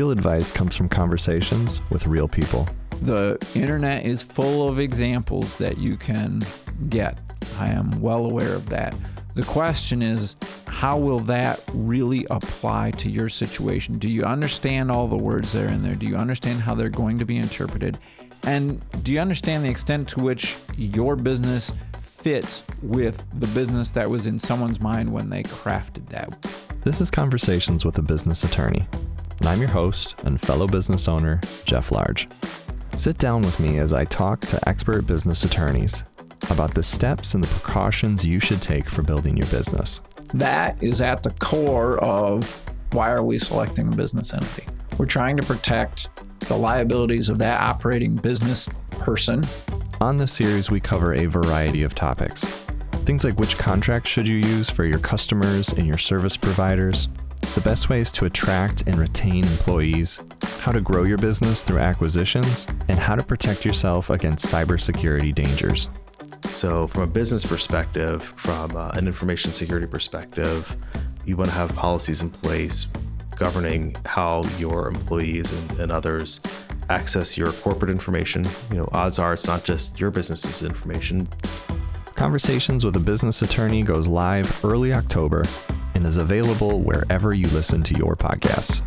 Real advice comes from conversations with real people. The internet is full of examples that you can get. I am well aware of that. The question is, how will that really apply to your situation? Do you understand all the words that are in there? Do you understand how they're going to be interpreted? And do you understand the extent to which your business fits with the business that was in someone's mind when they crafted that? This is Conversations with a Business Attorney, and I'm your host and fellow business owner, Jeff Large. Sit down with me as I talk to expert business attorneys about the steps and the precautions you should take for building your business. That is at the core of why are we selecting a business entity? We're trying to protect the liabilities of that operating business person. On this series, we cover a variety of topics. Things like which contracts should you use for your customers and your service providers, the best ways to attract and retain employees, how to grow your business through acquisitions, and how to protect yourself against cybersecurity dangers. So, from a business perspective, from uh, an information security perspective, you want to have policies in place governing how your employees and, and others access your corporate information. You know, odds are it's not just your business's information. Conversations with a Business Attorney goes live early October and is available wherever you listen to your podcasts.